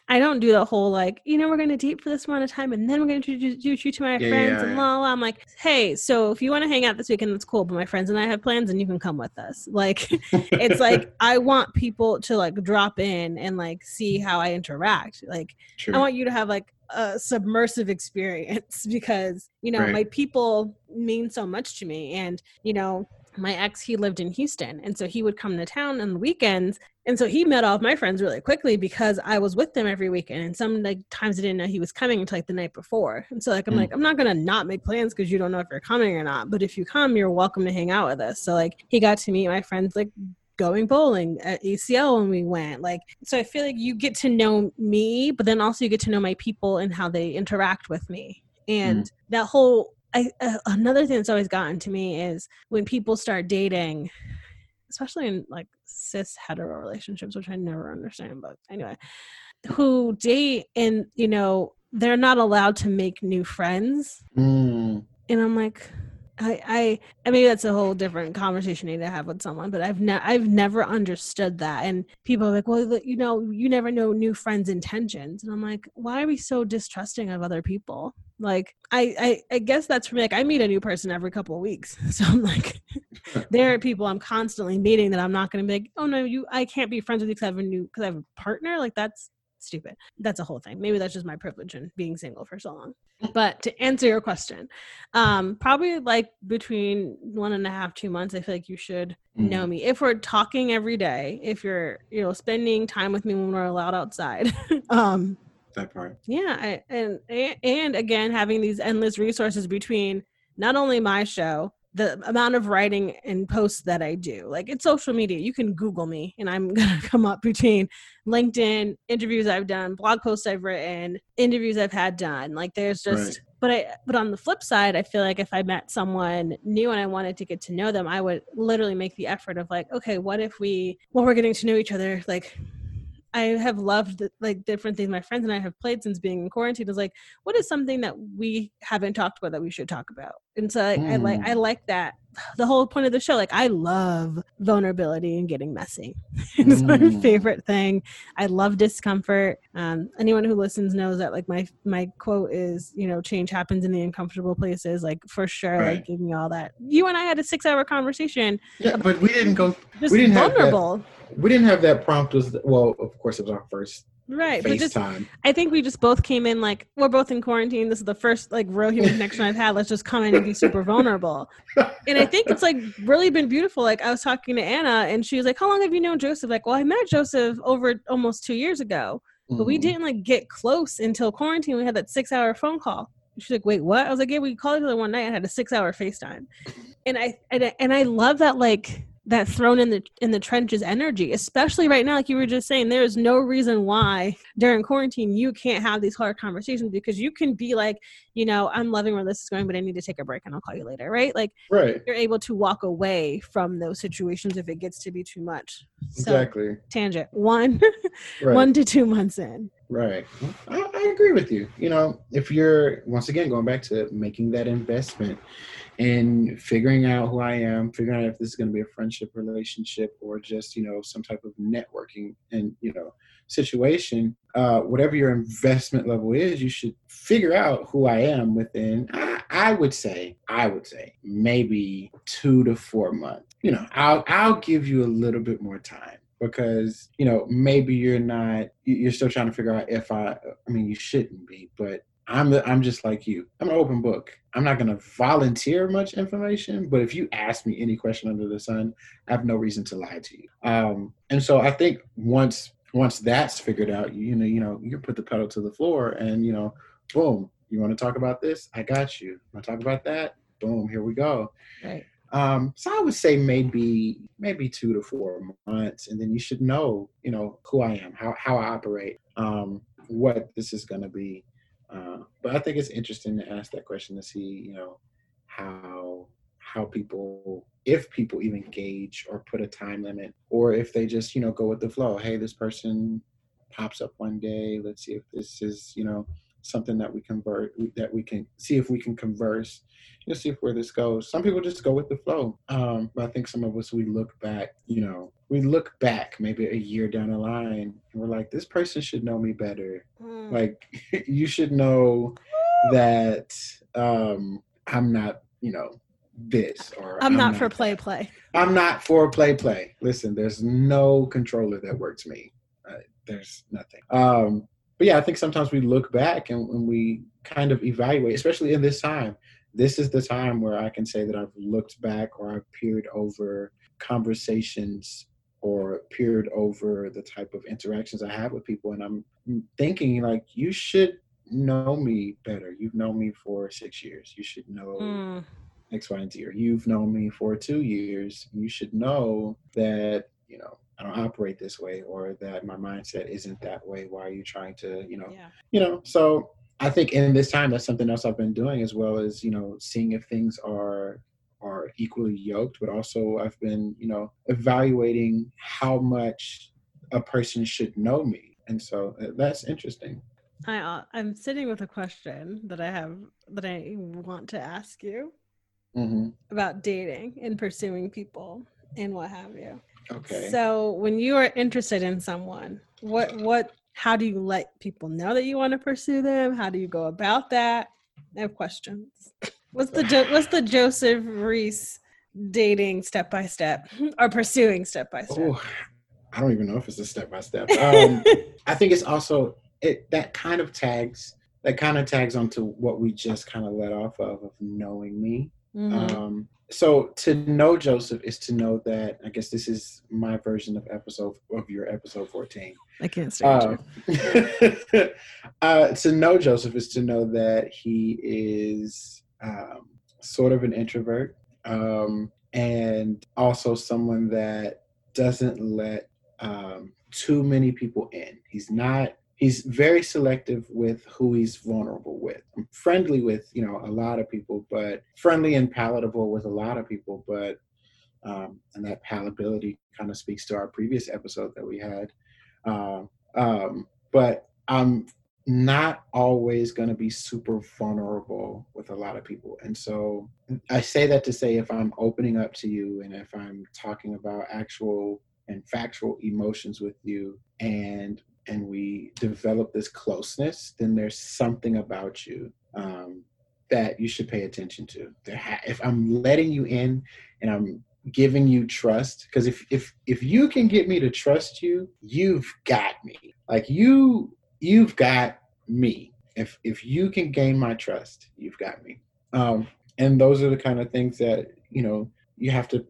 I don't do the whole like, you know, we're going to date for this amount of time and then we're going to introduce you to my Yeah, friends yeah, and yeah. la la. I'm like, hey, so if you want to hang out this weekend, that's cool. But my friends and I have plans and you can come with us. Like, it's like, I want people to like drop in and like see how I interact. Like, True. I want you to have like a submersive experience because, you know, Right. my people mean so much to me. And, you know, my ex, he lived in Houston. And so he would come to town on the weekends. And so he met all of my friends really quickly because I was with them every weekend. And some like times I didn't know he was coming until like the night before. And so like I'm Mm. like, I'm not gonna not make plans because you don't know if you're coming or not. But if you come, you're welcome to hang out with us. So like he got to meet my friends like going bowling at ACL when we went. Like, so I feel like you get to know me, but then also you get to know my people and how they interact with me. And that whole, I, uh, another thing that's always gotten to me is when people start dating, especially in like cis hetero relationships, which I never understand, but anyway, who date and, you know, they're not allowed to make new friends Mm. and I'm like, I, I, I mean, that's a whole different conversation you need to have with someone. But I've, ne- I've never understood that. And people are like, well, you know, you never know new friends' intentions. And I'm like, why are we so distrusting of other people? Like, I, I, I guess that's for me. Like, I meet a new person every couple of weeks, so I'm like, there are people I'm constantly meeting that I'm not going to be like, oh no, you, I can't be friends with you because I have a new, because I have a partner. Like, that's stupid. That's a whole thing. Maybe that's just my privilege in being single for so long. But to answer your question, um, probably like between one and a half, two months, I feel like you should know me. If we're talking every day, if you're, you know, spending time with me when we're allowed outside, um, that part yeah, I, and and again, having these endless resources between not only my show the amount of writing and posts that I do. Like it's social media. You can Google me and I'm gonna come up between LinkedIn, interviews I've done, blog posts I've written, interviews I've had done. Like there's just Right. but I but on the flip side, I feel like if I met someone new and I wanted to get to know them, I would literally make the effort of like, okay, what if we while we're getting to know each other, like I have loved like different things my friends and I have played since being in quarantine is like what is something that we haven't talked about that we should talk about and so like, I like I like that the whole point of the show like I love vulnerability and getting messy it's my Mm. favorite thing I love discomfort um anyone who listens knows that like my my quote is you know change happens in the uncomfortable places like for sure Right. like give me all that you and I had a six hour conversation Yeah, but we didn't go. just We didn't have that. We didn't have that prompt. Was well, of course, it was our first right FaceTime. I think we just both came in like we're both in quarantine. This is the first like real human connection I've had. Let's just come in and be super vulnerable. And I think it's like really been beautiful. Like I was talking to Anna and she was like, How long have you known Joseph? Like, well, I met Joseph over almost two years ago, but we Mhm. didn't like get close until quarantine. We had that six hour phone call. She's like, Wait, what? I was like, Yeah, we called each other one night and had a six hour FaceTime. And I and I, and I love that like that thrown in the in the trenches energy, especially right now, like you were just saying, there is no reason why during quarantine you can't have these hard conversations because you can be like, you know, I'm loving where this is going, but I need to take a break and I'll call you later, right? Like Right. you're able to walk away from those situations if it gets to be too much. So Exactly. tangent one, Right. one to two months in. Right. I, I agree with you. You know, if you're once again going back to making that investment in figuring out who I am, figuring out if this is going to be a friendship relationship or just you know some type of networking and you know situation, uh, whatever your investment level is, you should figure out who I am within. I, I would say, I would say maybe two to four months. You know, I'll I'll give you a little bit more time because you know maybe you're not you- you're still trying to figure out if I I mean you shouldn't be but I'm the, I'm just like you. I'm an open book. I'm not going to volunteer much information but if you ask me any question under the sun I have no reason to lie to you. Um and so I think once once that's figured out you know you know you put the pedal to the floor and you know boom you want to talk about this? I got you. Want to talk about that? Boom here we go. Right. um, so I would say maybe maybe two to four months, and then you should know, you know, who I am, how how I operate, um, what this is going to be. Uh, but I think it's interesting to ask that question to see, you know, how how people, if people even gauge or put a time limit, or if they just, you know, go with the flow. Hey, this person pops up one day. Let's see if this is, you know, something that we convert that we can see if we can converse you know, see if where this goes. Some people just go with the flow. Um, but I think some of us we look back, you know, we look back maybe a year down the line and we're like, this person should know me better. Mm. Like you should know that um I'm not, you know, this or I'm, not for play play. I'm not for play play. Listen, there's no controller that works me. Uh, there's nothing. Um, but yeah, I think sometimes we look back and when we kind of evaluate, especially in this time, this is the time where I can say that I've looked back or I've peered over conversations or peered over the type of interactions I have with people. And I'm thinking like, you should know me better. You've known me for six years. You should know Mm. X, Y, and Z, or you've known me for two years, you should know that, you know, I don't operate this way or that my mindset isn't that way. Why are you trying to, you know, Yeah. you know, so I think in this time that's something else I've been doing as well as, you know, seeing if things are are equally yoked, but also I've been, you know, evaluating how much a person should know me. And so uh, that's interesting. I uh, I'm sitting with a question that I have that I want to ask you hmm about dating and pursuing people and what have you. Okay. So when you are interested in someone, what what how do you let people know that you want to pursue them? How do you go about that? I have questions. What's the what's the Joseph Reese dating step by step or pursuing step by step? Oh, I don't even know if it's a step by step. Um, I think it's also it that kind of tags that kind of tags onto what we just kind of let off of of knowing me. Mhm. Um, so to know Joseph is to know that I guess this is my version of episode of your episode fourteen. I can't stand Uh, uh, to know Joseph is to know that he is um, sort of an introvert. um, and also someone that doesn't let um, too many people in. He's not. He's very selective with who he's vulnerable with. I'm friendly with you know a lot of people, but friendly and palatable with a lot of people, but um, and that palatability kind of speaks to our previous episode that we had. Um, um, but I'm not always going to be super vulnerable with a lot of people. And so I say that to say if I'm opening up to you and if I'm talking about actual and factual emotions with you and and we develop this closeness, then there's something about you um, that you should pay attention to. Ha- if I'm letting you in and I'm giving you trust, because if if if you can get me to trust you, you've got me. Like you you've got me. If if you can gain my trust, you've got me. Um, and those are the kind of things that you know you have to.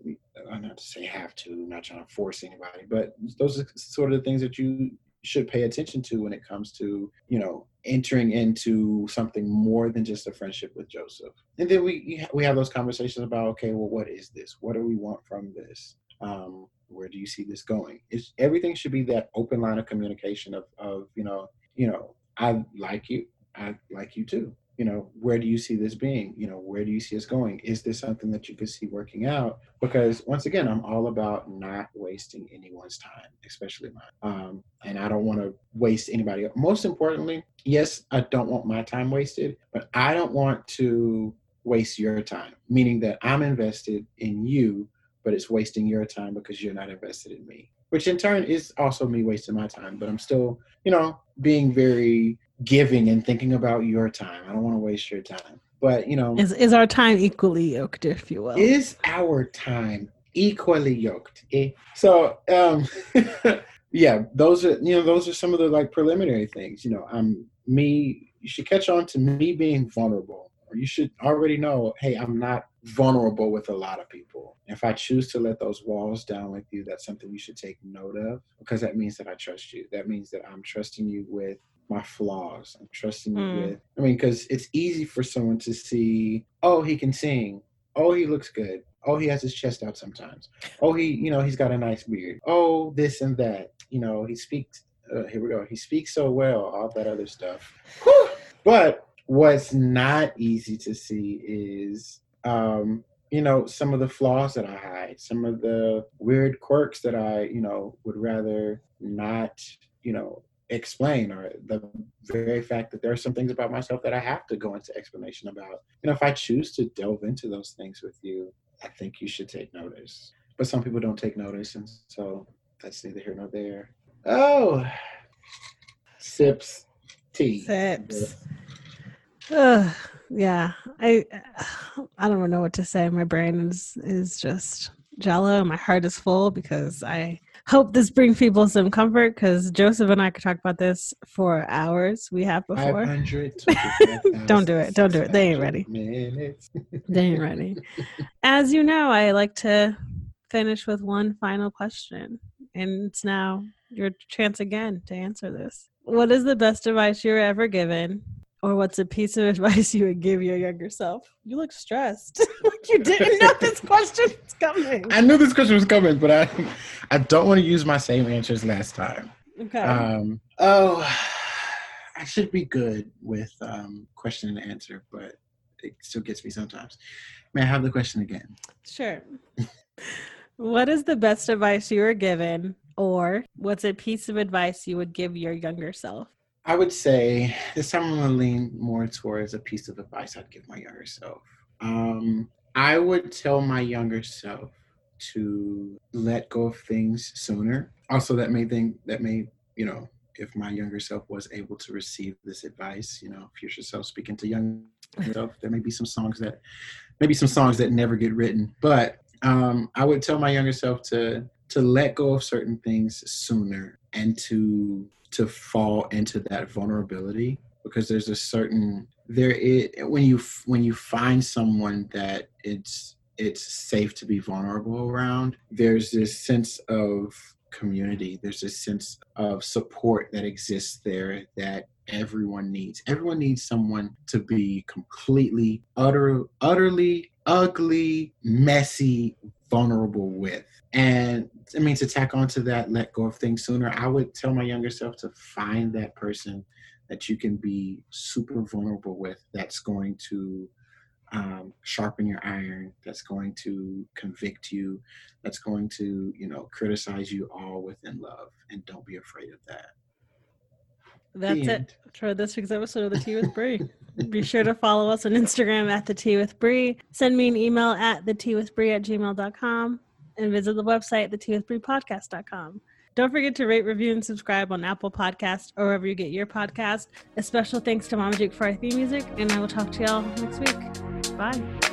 I'm not to say have to. I'm not trying to force anybody, but those are sort of the things that you should pay attention to when it comes to you know entering into something more than just a friendship with Joseph. And then we we have those conversations about okay, well, what is this? What do we want from this? Um, where do you see this going? It's, everything should be that open line of communication of of you know you know I like you. I like you too. You know, where do you see this being? You know, where do you see us going? Is this something that you could see working out? Because once again, I'm all about not wasting anyone's time, especially mine. Um, and I don't want to waste anybody. Most importantly, yes, I don't want my time wasted, but I don't want to waste your time, meaning that I'm invested in you, but it's wasting your time because you're not invested in me which in turn is also me wasting my time. But I'm still, you know, being very giving and thinking about your time. I don't want to waste your time. But you know, is is our time equally yoked, if you will? Is our time equally yoked? Eh? So, um, yeah, those are you know those are some of the like preliminary things. You know, I'm me. You should catch on to me being vulnerable, or you should already know, hey, I'm not vulnerable with a lot of people. If I choose to let those walls down with you, that's something you should take note of because that means that I trust you. That means that I'm trusting you with my flaws. I'm trusting you mm. with, I mean, because it's easy for someone to see, oh, he can sing. Oh, he looks good. Oh, he has his chest out sometimes. Oh, he, you know, he's got a nice beard. Oh, this and that. You know, he speaks, uh, here we go. He speaks so well, all that other stuff. Whew. But what's not easy to see is um, you know, some of the flaws that I hide, some of the weird quirks that I, you know, would rather not, you know, explain, or the very fact that there are some things about myself that I have to go into explanation about. You know, if I choose to delve into those things with you, I think you should take notice. But some people don't take notice, and so that's neither here nor there. Oh, sips tea. Sips. Ugh yeah i i don't know what to say my brain is is just jello my heart is full because i hope this brings people some comfort because joseph and i could talk about this for hours. We have before. Don't do it. Don't do it. They ain't ready. they ain't ready. As you know i like to finish with one final question and it's now your chance again to answer this. What is the best advice you were ever given or what's a piece of advice you would give your younger self? You look stressed. like you didn't know this question was coming. I knew this question was coming, but I I don't want to use my same answers last time. Okay. Um, oh, I should be good with um, question and answer, but it still gets me sometimes. May I have the question again? Sure. what is the best advice you were given, or what's a piece of advice you would give your younger self? I would say this time I'm gonna lean more towards a piece of advice I'd give my younger self. Um, I would tell my younger self to let go of things sooner. Also, that may think that may you know if my younger self was able to receive this advice, you know, future self speaking to young self, there may be some songs that maybe some songs that never get written. But um, I would tell my younger self to to let go of certain things sooner and to to fall into that vulnerability because there's a certain there is when you when you find someone that it's it's safe to be vulnerable around there's this sense of community. There's this sense of support that exists there that everyone needs. Everyone needs someone to be completely utter utterly ugly, messy, vulnerable with. And I mean, to tack onto that, let go of things sooner, I would tell my younger self to find that person that you can be super vulnerable with that's going to um, sharpen your iron, that's going to convict you, that's going to, you know, criticize you all within love. And don't be afraid of that. That's it for this week's episode of The Tea with Bree. Be sure to follow us on Instagram at The Tea with Bree. Send me an email at The Tea with Bree at gmail.com and visit the website, The Tea with Bree podcast.com. Don't forget to rate, review, and subscribe on Apple Podcasts or wherever you get your podcast. A special thanks to Mama Duke for our theme music, and I will talk to y'all next week. Bye.